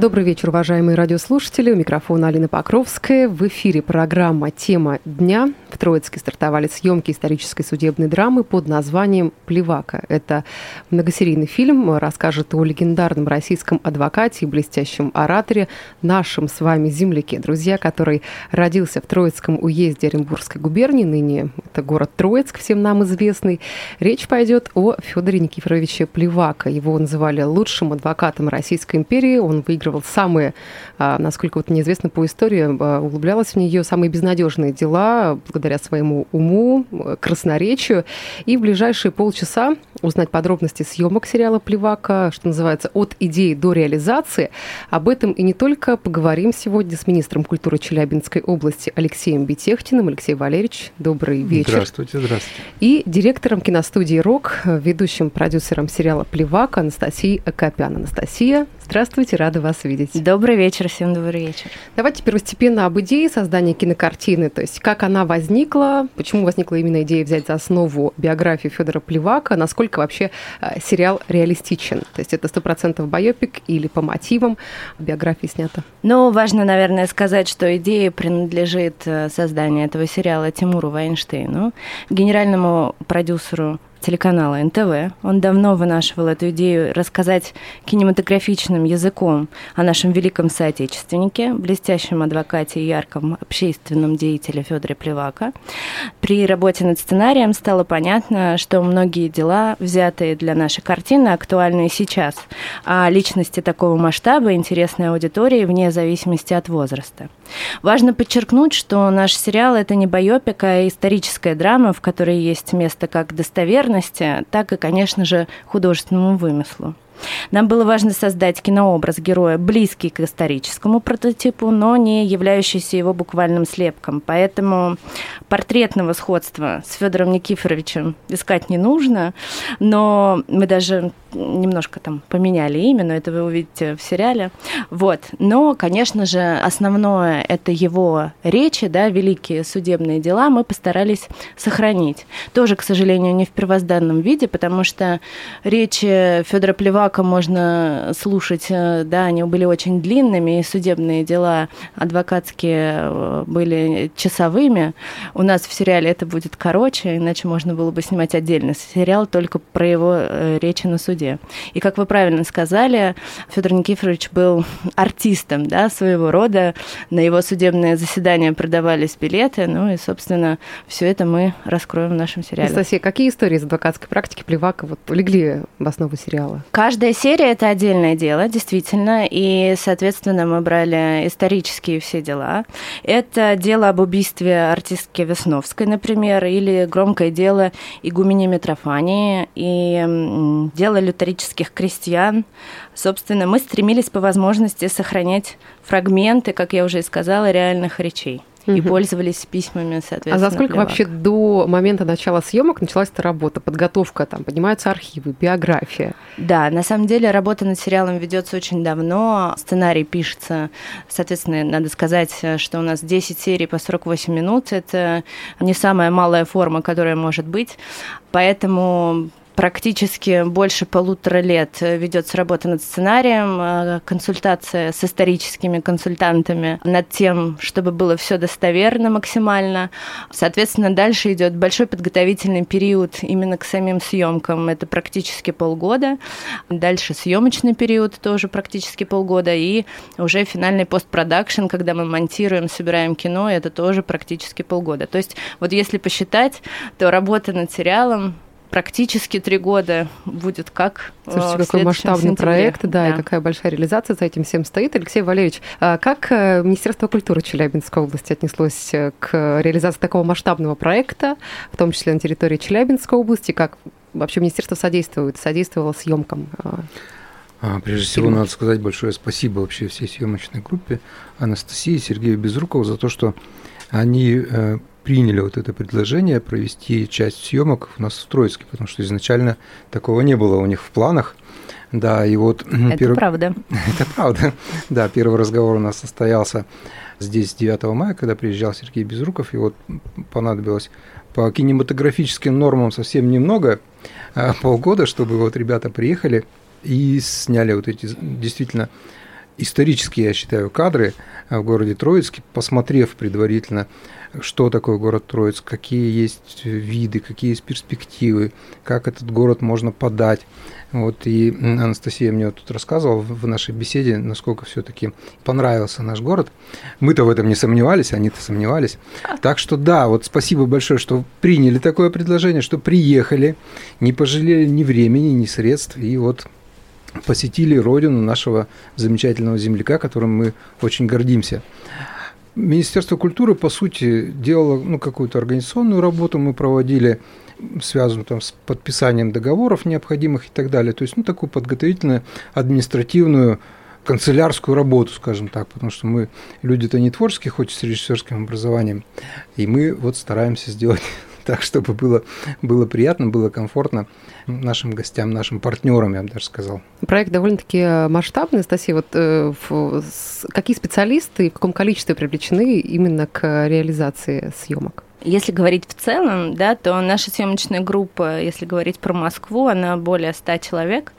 Добрый вечер, уважаемые радиослушатели. У микрофона Алина Покровская. В эфире программа «Тема дня». В Троицке стартовали съемки исторической судебной драмы под названием «Плевака». Это многосерийный фильм, расскажет о легендарном российском адвокате и блестящем ораторе, нашем с вами земляке, друзья, который родился в Троицком уезде Оренбургской губернии, ныне это город Троицк, всем нам известный. Речь пойдет о Федоре Никифоровиче Плевака. Его называли лучшим адвокатом Российской империи. Он выиграл рассматривал самые, а, насколько вот мне известно по истории, а, углублялась в нее самые безнадежные дела благодаря своему уму, красноречию. И в ближайшие полчаса узнать подробности съемок сериала «Плевака», что называется, от идеи до реализации. Об этом и не только поговорим сегодня с министром культуры Челябинской области Алексеем Бетехтиным. Алексей Валерьевич, добрый вечер. Здравствуйте, здравствуйте. И директором киностудии «Рок», ведущим продюсером сериала «Плевак» Анастасией Акопян. Анастасия, здравствуйте, рада вас видеть. Добрый вечер, всем добрый вечер. Давайте первостепенно об идее создания кинокартины, то есть как она возникла, почему возникла именно идея взять за основу биографию Федора Плевака, насколько вообще э, сериал реалистичен, то есть это сто процентов байопик или по мотивам биографии снято? Ну, важно, наверное, сказать, что идея принадлежит э, созданию этого сериала Тимуру Вайнштейну, генеральному продюсеру телеканала НТВ. Он давно вынашивал эту идею рассказать кинематографичным языком о нашем великом соотечественнике, блестящем адвокате и ярком общественном деятеле Федоре Плевака. При работе над сценарием стало понятно, что многие дела, взятые для нашей картины, актуальны и сейчас, а личности такого масштаба интересны аудитории вне зависимости от возраста. Важно подчеркнуть, что наш сериал – это не байопик, а историческая драма, в которой есть место как достоверности, так и, конечно же, художественному вымыслу. Нам было важно создать кинообраз героя, близкий к историческому прототипу, но не являющийся его буквальным слепком. Поэтому портретного сходства с Федором Никифоровичем искать не нужно, но мы даже немножко там поменяли имя, но это вы увидите в сериале. Вот. Но, конечно же, основное это его речи, да, великие судебные дела мы постарались сохранить. Тоже, к сожалению, не в первозданном виде, потому что речи Федора Плевака Бака можно слушать, э, да, они были очень длинными, и судебные дела адвокатские э, были часовыми. У нас в сериале это будет короче, иначе можно было бы снимать отдельно сериал только про его э, речи на суде. И как вы правильно сказали, Федор Никифорович был артистом, да, своего рода. На его судебное заседание продавались билеты, ну и, собственно, все это мы раскроем в нашем сериале. Анастасия, какие истории из адвокатской практики Плевака вот легли в основу сериала? Каждый Каждая серия – это отдельное дело, действительно, и, соответственно, мы брали исторические все дела. Это дело об убийстве артистки Весновской, например, или громкое дело игумени Митрофании, и дело лютерических крестьян. Собственно, мы стремились по возможности сохранять фрагменты, как я уже и сказала, реальных речей и пользовались письмами, соответственно. А за сколько вообще до момента начала съемок началась эта работа, подготовка, там поднимаются архивы, биография? Да, на самом деле работа над сериалом ведется очень давно, сценарий пишется, соответственно, надо сказать, что у нас 10 серий по 48 минут, это не самая малая форма, которая может быть, поэтому практически больше полутора лет ведется работа над сценарием, э, консультация с историческими консультантами над тем, чтобы было все достоверно максимально. Соответственно, дальше идет большой подготовительный период именно к самим съемкам. Это практически полгода. Дальше съемочный период тоже практически полгода. И уже финальный постпродакшн, когда мы монтируем, собираем кино, это тоже практически полгода. То есть вот если посчитать, то работа над сериалом практически три года будет как э, Слушайте, какой масштабный сентябре. проект, да, да, и какая большая реализация за этим всем стоит. Алексей Валерьевич, а как э, Министерство культуры Челябинской области отнеслось э, к реализации такого масштабного проекта, в том числе на территории Челябинской области, как вообще Министерство содействует, содействовало съемкам? А, прежде всего, надо сказать большое спасибо вообще всей съемочной группе Анастасии и Сергею Безрукову за то, что они приняли вот это предложение провести часть съемок у нас в Троицке, потому что изначально такого не было у них в планах. Да, и вот... Это перв... правда. Это правда. Да, первый разговор у нас состоялся здесь 9 мая, когда приезжал Сергей Безруков, и вот понадобилось по кинематографическим нормам совсем немного, а полгода, чтобы вот ребята приехали и сняли вот эти действительно исторические, я считаю, кадры в городе Троицке, посмотрев предварительно что такое город Троицк, какие есть виды, какие есть перспективы, как этот город можно подать. Вот и Анастасия мне тут рассказывала в нашей беседе, насколько все-таки понравился наш город. Мы-то в этом не сомневались, они-то сомневались. Так что да, вот спасибо большое, что приняли такое предложение, что приехали, не пожалели ни времени, ни средств, и вот посетили родину нашего замечательного земляка, которым мы очень гордимся. Министерство культуры, по сути, делало ну, какую-то организационную работу, мы проводили, связанную там, с подписанием договоров необходимых и так далее. То есть, ну, такую подготовительную административную канцелярскую работу, скажем так, потому что мы люди-то не творческие, хоть с режиссерским образованием, и мы вот стараемся сделать так, чтобы было, было приятно, было комфортно нашим гостям, нашим партнерам, я бы даже сказал. Проект довольно-таки масштабный, Анастасия. Вот э, в, с, какие специалисты в каком количестве привлечены именно к реализации съемок? Если говорить в целом, да, то наша съемочная группа, если говорить про Москву, она более 100 человек.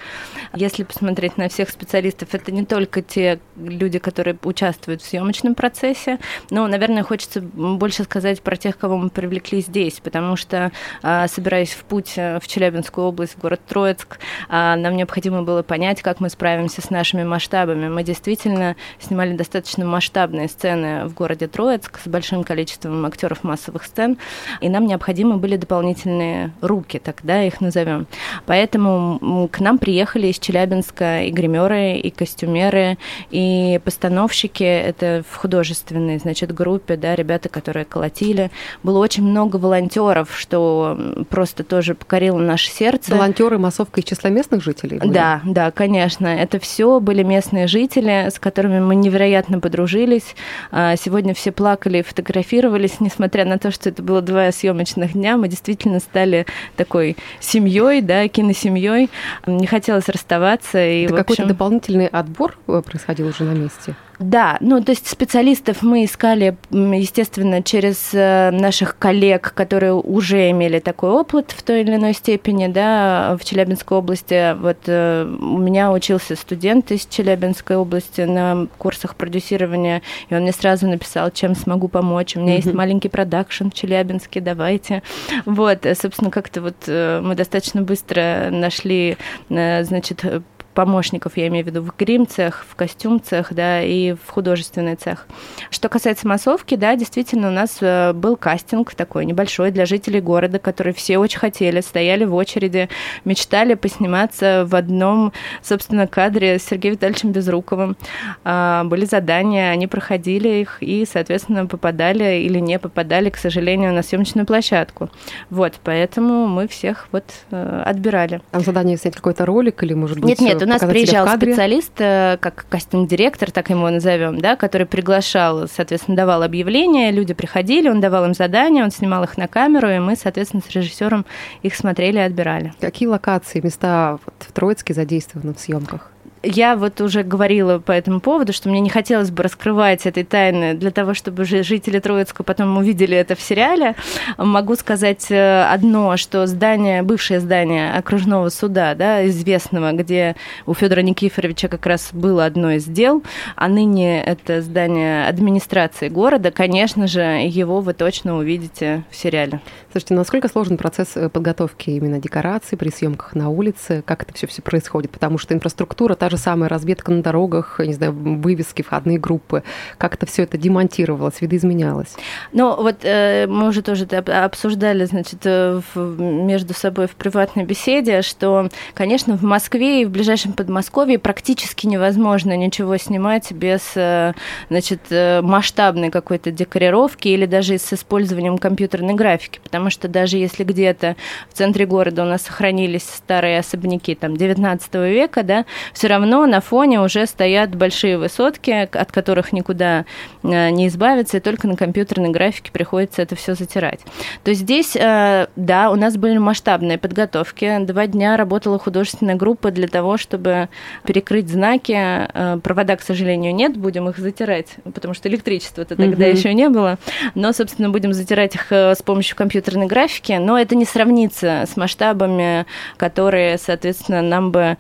Если посмотреть на всех специалистов, это не только те люди, которые участвуют в съемочном процессе, но, наверное, хочется больше сказать про тех, кого мы привлекли здесь, потому что, а, собираясь в путь э, в Челябинскую область, в город Троицк, а, нам необходимо было понять, как мы справимся с нашими масштабами. Мы действительно снимали достаточно масштабные сцены в городе Троицк с большим количеством актеров массовых сцен, и нам необходимы были дополнительные руки, тогда их назовем. Поэтому к нам приехали из Челябинска и гримеры, и костюмеры, и постановщики. Это в художественной, значит, группе, да, ребята, которые колотили. Было очень много волонтеров, что просто тоже покорило наше сердце. Волонтеры массовка из числа местных жителей? Были? Да, да, конечно. Это все были местные жители, с которыми мы невероятно подружились. А, сегодня все плакали и фотографировались, несмотря на то, что это было два съемочных дня, мы действительно стали такой семьей, да, киносемьей. Не хотелось расставаться. И, это какой-то дополнительный отбор э, происходил уже на месте? Да, ну то есть специалистов мы искали, естественно, через э, наших коллег, которые уже имели такой опыт в той или иной степени, да, в Челябинской области. Вот э, у меня учился студент из Челябинской области на курсах продюсирования, и он мне сразу написал, чем смогу помочь. У меня mm-hmm. есть маленький продакшн в Челябинске, давайте. Вот, э, собственно, как-то вот мы достаточно быстро нашли, значит, помощников, я имею в виду в грим-цех, в костюм-цех, да, и в художественный цех. Что касается массовки, да, действительно, у нас э, был кастинг такой небольшой для жителей города, которые все очень хотели, стояли в очереди, мечтали посниматься в одном, собственно, кадре с Сергеем Витальевичем Безруковым. А, были задания, они проходили их и, соответственно, попадали или не попадали, к сожалению, на съемочную площадку. Вот, поэтому мы всех вот э, отбирали. Там задание снять какой-то ролик или, может быть, Нет, нет, у нас приезжал специалист, э, как кастинг-директор, так его назовем, да, который приглашал, соответственно, давал объявления, люди приходили, он давал им задания, он снимал их на камеру, и мы, соответственно, с режиссером их смотрели и отбирали. Какие локации, места в Троицке задействованы в съемках? Я вот уже говорила по этому поводу, что мне не хотелось бы раскрывать этой тайны для того, чтобы жители Троицка потом увидели это в сериале. Могу сказать э, одно, что здание, бывшее здание окружного суда, да, известного, где у Федора Никифоровича как раз было одно из дел, а ныне это здание администрации города, конечно же, его вы точно увидите в сериале. Слушайте, насколько сложен процесс э, подготовки именно декораций при съемках на улице? Как это все все происходит? Потому что инфраструктура та же самая разведка на дорогах, не знаю, вывески, входные группы, как это все это демонтировалось, видоизменялось? Ну, вот э, мы уже тоже обсуждали, значит, э, в, между собой в приватной беседе, что, конечно, в Москве и в ближайшем Подмосковье практически невозможно ничего снимать без, э, значит, э, масштабной какой-то декорировки или даже с использованием компьютерной графики, потому что даже если где-то в центре города у нас сохранились старые особняки там 19 века, да, все равно равно на фоне уже стоят большие высотки, от которых никуда э, не избавиться, и только на компьютерной графике приходится это все затирать. То есть здесь, э, да, у нас были масштабные подготовки. Два дня работала художественная группа для того, чтобы перекрыть знаки. Э, провода, к сожалению, нет, будем их затирать, потому что электричества-то тогда угу. еще не было. Но, собственно, будем затирать их с помощью компьютерной графики. Но это не сравнится с масштабами, которые, соответственно, нам бы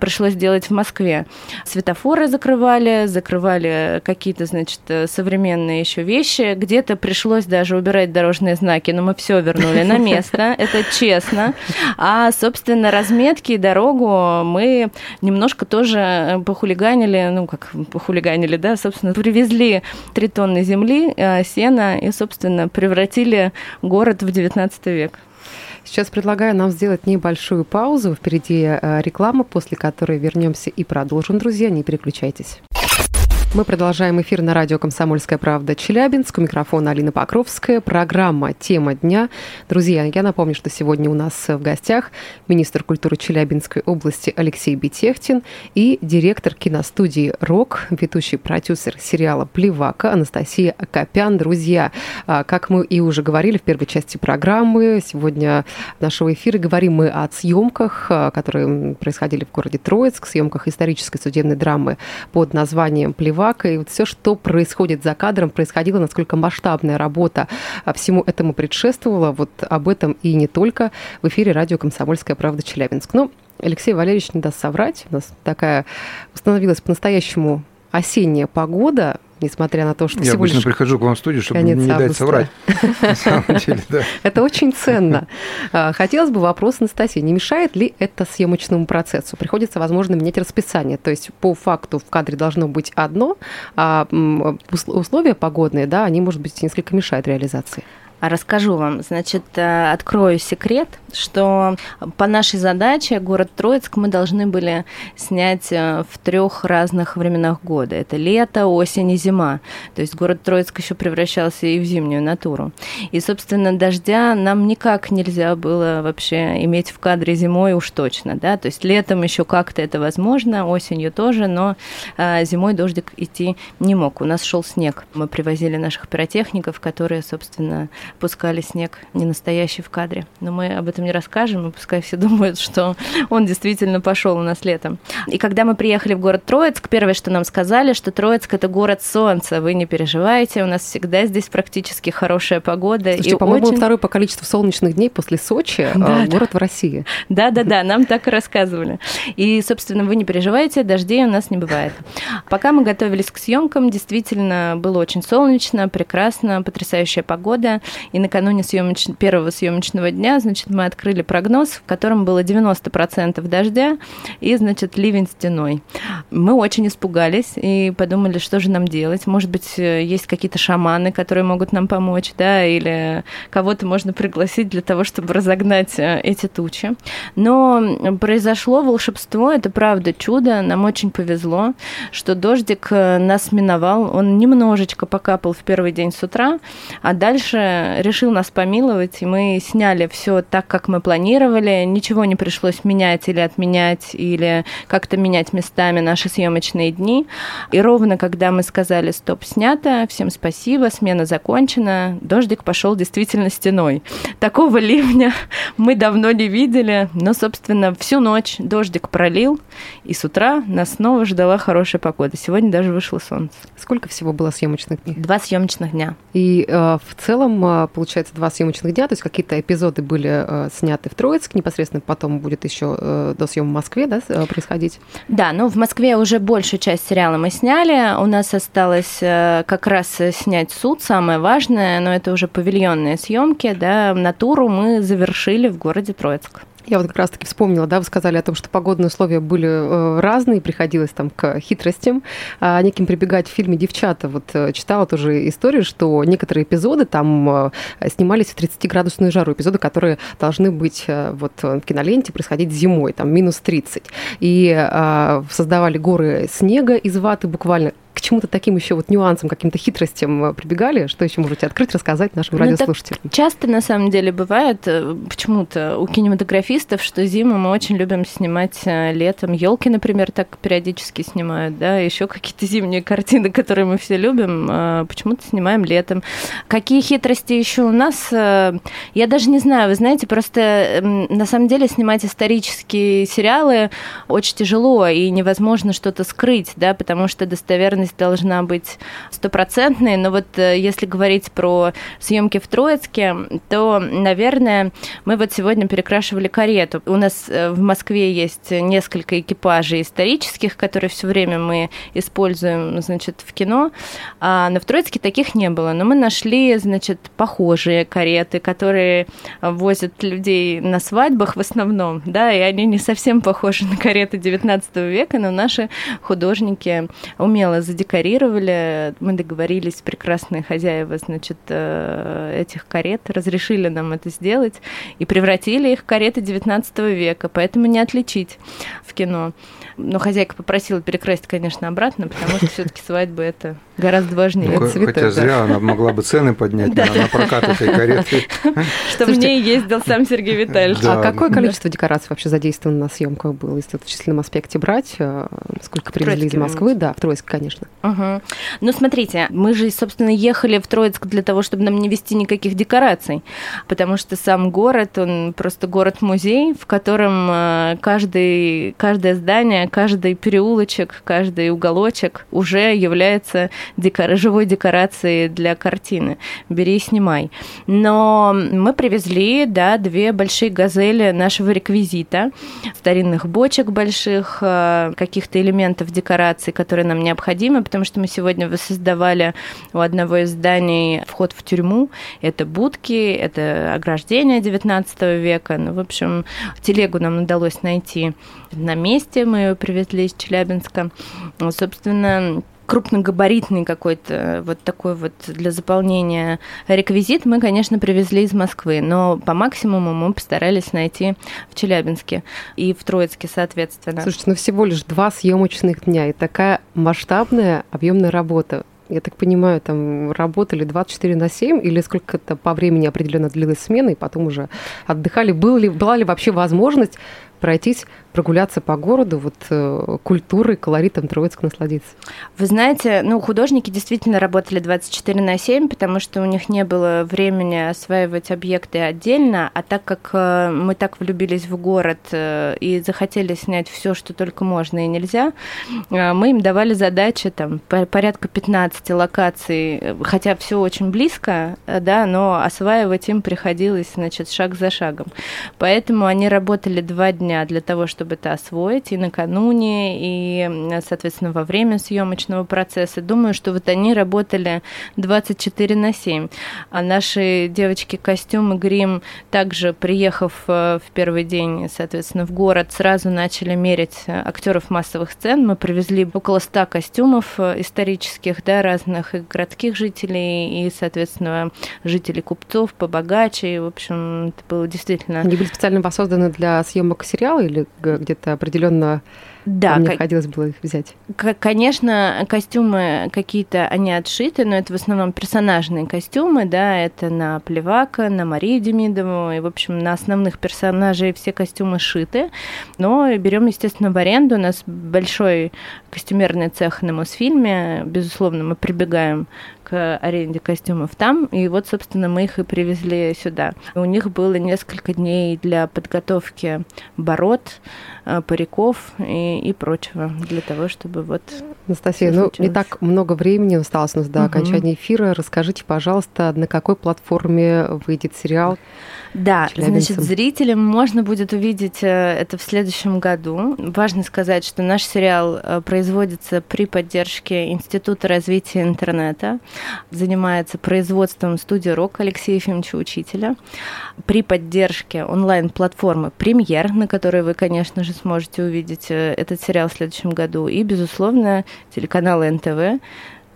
пришлось делать в Москве. Светофоры закрывали, закрывали какие-то, значит, современные еще вещи. Где-то пришлось даже убирать дорожные знаки, но мы все вернули на место, это честно. А, собственно, разметки и дорогу мы немножко тоже похулиганили, ну, как похулиганили, да, собственно, привезли три тонны земли, э, сена и, собственно, превратили город в 19 век. Сейчас предлагаю нам сделать небольшую паузу. Впереди э, реклама, после которой вернемся и продолжим, друзья. Не переключайтесь. Мы продолжаем эфир на радио «Комсомольская правда» Челябинск. У микрофона Алина Покровская. Программа «Тема дня». Друзья, я напомню, что сегодня у нас в гостях министр культуры Челябинской области Алексей Бетехтин и директор киностудии «Рок», ведущий продюсер сериала «Плевака» Анастасия Акопян. Друзья, а, как мы и уже говорили в первой части программы, сегодня нашего эфира говорим мы о съемках, а, которые происходили в городе Троицк, съемках исторической судебной драмы под названием «Плевака» Левака, и вот все, что происходит за кадром, происходило, насколько масштабная работа а, всему этому предшествовала. Вот об этом и не только в эфире радио «Комсомольская правда» Челябинск. Но Алексей Валерьевич не даст соврать. У нас такая установилась по-настоящему осенняя погода, несмотря на то, что Я всего обычно лишь прихожу к вам в студию, чтобы не августа. дать соврать. Это очень ценно. А, хотелось бы вопрос Анастасии. Не мешает ли это съемочному процессу? Приходится, возможно, менять расписание. То есть по факту в кадре должно быть одно, а условия погодные, да, они, может быть, несколько мешают реализации. Расскажу вам. Значит, э, открою секрет, что по нашей задаче город Троицк мы должны были снять э, в трех разных временах года. Это лето, осень и зима. То есть город Троицк еще превращался и в зимнюю натуру. И, собственно, дождя нам никак нельзя было вообще иметь в кадре зимой уж точно. Да? То есть летом еще как-то это возможно, осенью тоже, но э, зимой дождик идти не мог. У нас шел снег. Мы привозили наших пиротехников, которые, собственно, пускали снег не настоящий в кадре. Но мы об этом не расскажем, и пускай все думают, что он действительно пошел у нас летом. И когда мы приехали в город Троицк, первое, что нам сказали, что Троицк это город солнца. Вы не переживайте, у нас всегда здесь практически хорошая погода. Слушайте, и по-моему, очень... второй по количеству солнечных дней после Сочи а, да, город да. в России. Да, да, да, нам так и рассказывали. И, собственно, вы не переживайте, дождей у нас не бывает. Пока мы готовились к съемкам, действительно было очень солнечно, прекрасно, потрясающая погода. И накануне съемоч... первого съемочного дня, значит, мы открыли прогноз, в котором было 90% дождя и, значит, ливень стеной. Мы очень испугались и подумали, что же нам делать. Может быть, есть какие-то шаманы, которые могут нам помочь, да, или кого-то можно пригласить для того, чтобы разогнать э, эти тучи. Но произошло волшебство, это правда чудо, нам очень повезло, что дождик э, нас миновал, он немножечко покапал в первый день с утра, а дальше решил нас помиловать, и мы сняли все так, как мы планировали. Ничего не пришлось менять или отменять, или как-то менять местами наши съемочные дни. И ровно когда мы сказали «стоп, снято», всем спасибо, смена закончена, дождик пошел действительно стеной. Такого ливня мы давно не видели, но, собственно, всю ночь дождик пролил, и с утра нас снова ждала хорошая погода. Сегодня даже вышло солнце. Сколько всего было съемочных дней? Два съемочных дня. И э, в целом э, получается, два съемочных дня, то есть какие-то эпизоды были э, сняты в Троицк, непосредственно потом будет еще э, до съема в Москве да, э, происходить? Да, ну в Москве уже большую часть сериала мы сняли, у нас осталось как раз снять суд, самое важное, но это уже павильонные съемки, да, натуру мы завершили в городе Троицк. Я вот как раз-таки вспомнила, да, вы сказали о том, что погодные условия были э, разные, приходилось там к хитростям, а неким прибегать в фильме «Девчата». Вот э, читала тоже историю, что некоторые эпизоды там э, снимались в 30-градусную жару, эпизоды, которые должны быть вот в киноленте происходить зимой, там минус 30. И создавали горы снега из ваты буквально к чему-то таким еще вот нюансам, каким-то хитростям э, прибегали? Что еще можете открыть, рассказать нашим ну, радиослушателям? Часто, на самом деле, бывает э, почему-то у кинематографистов, что зиму мы очень любим снимать э, летом. Елки, например, так периодически снимают, да, еще какие-то зимние картины, которые мы все любим, почему-то снимаем летом. Какие хитрости еще у нас? Я даже не знаю, вы знаете, просто на самом деле снимать исторические сериалы очень тяжело и невозможно что-то скрыть, да, потому что достоверность должна быть стопроцентной. Но вот э, если говорить про съемки в Троицке, то, наверное, мы вот сегодня перекрашивали карету. У нас э, в Москве есть несколько экипажей исторических, которые все время мы используем, значит, в кино, а на в Троицке таких не было. Но мы нашли, значит, похожие кареты, которые возят людей на свадьбах в основном, да, и они не совсем похожи на кареты 19 века, но наши художники умело задекорировали. Мы договорились, прекрасные хозяева, значит, э, этих карет, разрешили нам это сделать и превратили их в кареты 19 века, поэтому не отличить в кино. Но хозяйка попросила перекрасить, конечно, обратно, потому что все-таки свадьба это гораздо важнее. Ну, цветы, хотя зря она могла бы цены поднять на, на прокат этой кареты. Чтобы в ней ездил сам Сергей Витальевич. А какое количество декораций вообще задействовано на съемках было, если в численном аспекте брать? Э, сколько привезли из Москвы? Да, в Троицк, конечно. Ну, смотрите, мы же, собственно, ехали в Троицк для того, чтобы нам не вести никаких декораций, потому что сам город, он просто город-музей, в котором э, каждый, каждое здание, каждый переулочек, каждый уголочек уже является декор... живой декорацией для картины. Бери и снимай. Но мы привезли, да, две большие газели нашего реквизита, старинных бочек больших, э, каких-то элементов декорации, которые нам необходимы, потому что мы сегодня воссоздавали у одного из зданий вход в тюрьму. Это будки, это ограждение 19 века. Ну, в общем, телегу нам удалось найти на месте. Мы ее привезли из Челябинска. Собственно, крупногабаритный какой-то вот такой вот для заполнения реквизит мы, конечно, привезли из Москвы, но по максимуму мы постарались найти в Челябинске и в Троицке, соответственно. Слушайте, ну всего лишь два съемочных дня и такая масштабная объемная работа я так понимаю, там работали 24 на 7 или сколько-то по времени определенно длилась смена, и потом уже отдыхали. Был ли, была ли вообще возможность пройтись, прогуляться по городу, вот э, культурой, колоритом Троицка насладиться? Вы знаете, ну, художники действительно работали 24 на 7, потому что у них не было времени осваивать объекты отдельно, а так как э, мы так влюбились в город э, и захотели снять все, что только можно и нельзя, мы им давали задачи, там, порядка 15 локаций, хотя все очень близко, да, но осваивать им приходилось, значит, шаг за шагом. Поэтому они работали два дня дня для того, чтобы это освоить и накануне, и, соответственно, во время съемочного процесса. Думаю, что вот они работали 24 на 7. А наши девочки костюмы, грим, также приехав э, в первый день, соответственно, в город, сразу начали мерить актеров массовых сцен. Мы привезли около 100 костюмов э, исторических, да, разных и городских жителей, и, соответственно, жителей купцов побогаче. И, в общем, это было действительно... Они были специально воссозданы для съемок сериала или где-то определенно да, мне к... хотелось было их взять? Конечно, костюмы какие-то, они отшиты, но это в основном персонажные костюмы, да, это на Плевака, на Марию Демидову, и, в общем, на основных персонажей все костюмы шиты, но берем, естественно, в аренду, у нас большой костюмерный цех на Мосфильме, безусловно, мы прибегаем к аренде костюмов там, и вот, собственно, мы их и привезли сюда. У них было несколько дней для подготовки бород, э, париков и, и прочего для того, чтобы вот... Анастасия, ну не так много времени осталось у нас до угу. окончания эфира. Расскажите, пожалуйста, на какой платформе выйдет сериал? Да, значит, зрителям можно будет увидеть э, это в следующем году. Важно сказать, что наш сериал э, производится при поддержке Института развития интернета, занимается производством студии «Рок» Алексея Ефимовича Учителя, при поддержке онлайн-платформы «Премьер», на которой вы, конечно же, сможете увидеть э, этот сериал в следующем году, и, безусловно, телеканала НТВ,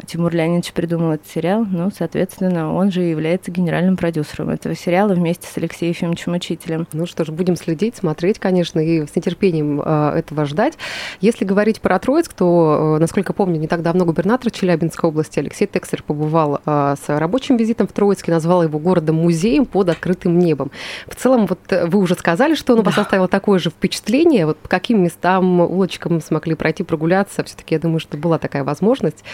Тимур Леонидович придумал этот сериал, ну, соответственно, он же является генеральным продюсером этого сериала вместе с Алексеем Ефимовичем Учителем. Ну что ж, будем следить, смотреть, конечно, и с нетерпением э, этого ждать. Если говорить про Троицк, то, э, насколько помню, не так давно губернатор Челябинской области Алексей Текслер побывал э, с рабочим визитом в Троицке, назвал его городом-музеем под открытым небом. В целом, вот э, вы уже сказали, что он у вас да. оставил такое же впечатление. Вот по каким местам, улочкам смогли пройти, прогуляться? Все-таки я думаю, что была такая возможность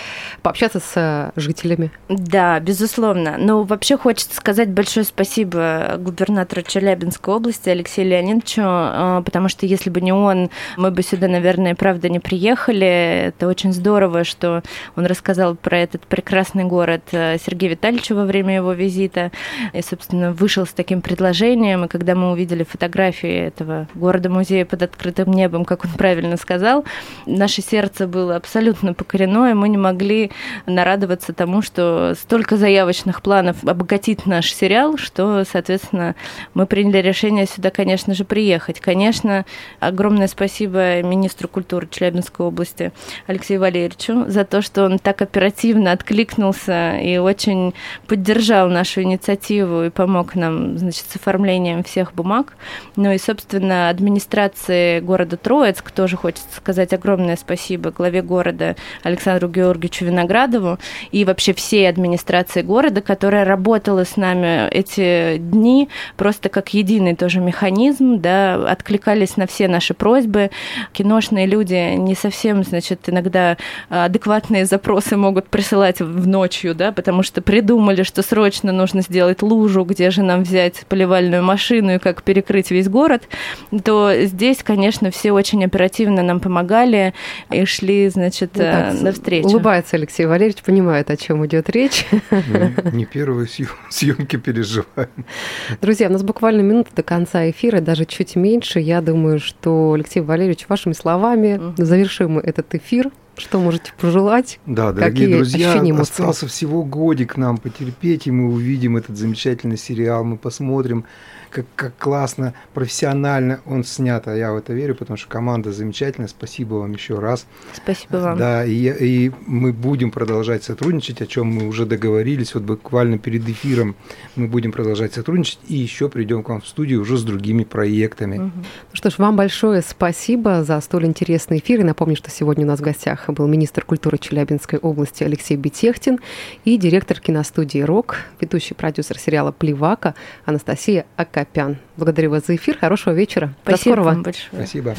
пообщаться с э, жителями. Да, безусловно. Но вообще хочется сказать большое спасибо губернатору Челябинской области Алексею Леонидовичу, э, потому что если бы не он, мы бы сюда, наверное, правда не приехали. Это очень здорово, что он рассказал про этот прекрасный город Сергею Витальевичу во время его визита и, собственно, вышел с таким предложением. И когда мы увидели фотографии этого города-музея под открытым небом, как он правильно сказал, наше сердце было абсолютно покорено, и мы не могли нарадоваться тому, что столько заявочных планов обогатит наш сериал, что, соответственно, мы приняли решение сюда, конечно же, приехать. Конечно, огромное спасибо министру культуры Челябинской области Алексею Валерьевичу за то, что он так оперативно откликнулся и очень поддержал нашу инициативу и помог нам, значит, с оформлением всех бумаг. Ну и, собственно, администрации города Троицк тоже хочется сказать огромное спасибо главе города Александру Георгиевичу Виноградову и вообще всей администрации города, которая работала с нами эти дни просто как единый тоже механизм, да, откликались на все наши просьбы. Киношные люди не совсем, значит, иногда адекватные запросы могут присылать в ночью, да, потому что придумали, что срочно нужно сделать лужу, где же нам взять поливальную машину и как перекрыть весь город, то здесь, конечно, все очень оперативно нам помогали и шли, значит, ну, так, э, навстречу. Улыбается Алексей Валерьевич, понимает, о чем идет речь. Ну, не первые съемки переживаем. Друзья, у нас буквально минута до конца эфира, даже чуть меньше. Я думаю, что Алексей Валерьевич, вашими словами завершим этот эфир. Что можете пожелать? Да, дорогие Какие друзья, ощущения, остался всего годик нам потерпеть, и мы увидим этот замечательный сериал, мы посмотрим как, как классно, профессионально он снят, а я в это верю, потому что команда замечательная, спасибо вам еще раз. Спасибо вам. Да, и, и мы будем продолжать сотрудничать, о чем мы уже договорились, вот буквально перед эфиром мы будем продолжать сотрудничать, и еще придем к вам в студию уже с другими проектами. Угу. Ну что ж, вам большое спасибо за столь интересный эфир, и напомню, что сегодня у нас в гостях был министр культуры Челябинской области Алексей Бетехтин и директор киностудии «Рок», ведущий продюсер сериала «Плевака» Анастасия. Акопян. Благодарю вас за эфир. Хорошего вечера. Спасибо До скорого. Вам большое. Спасибо.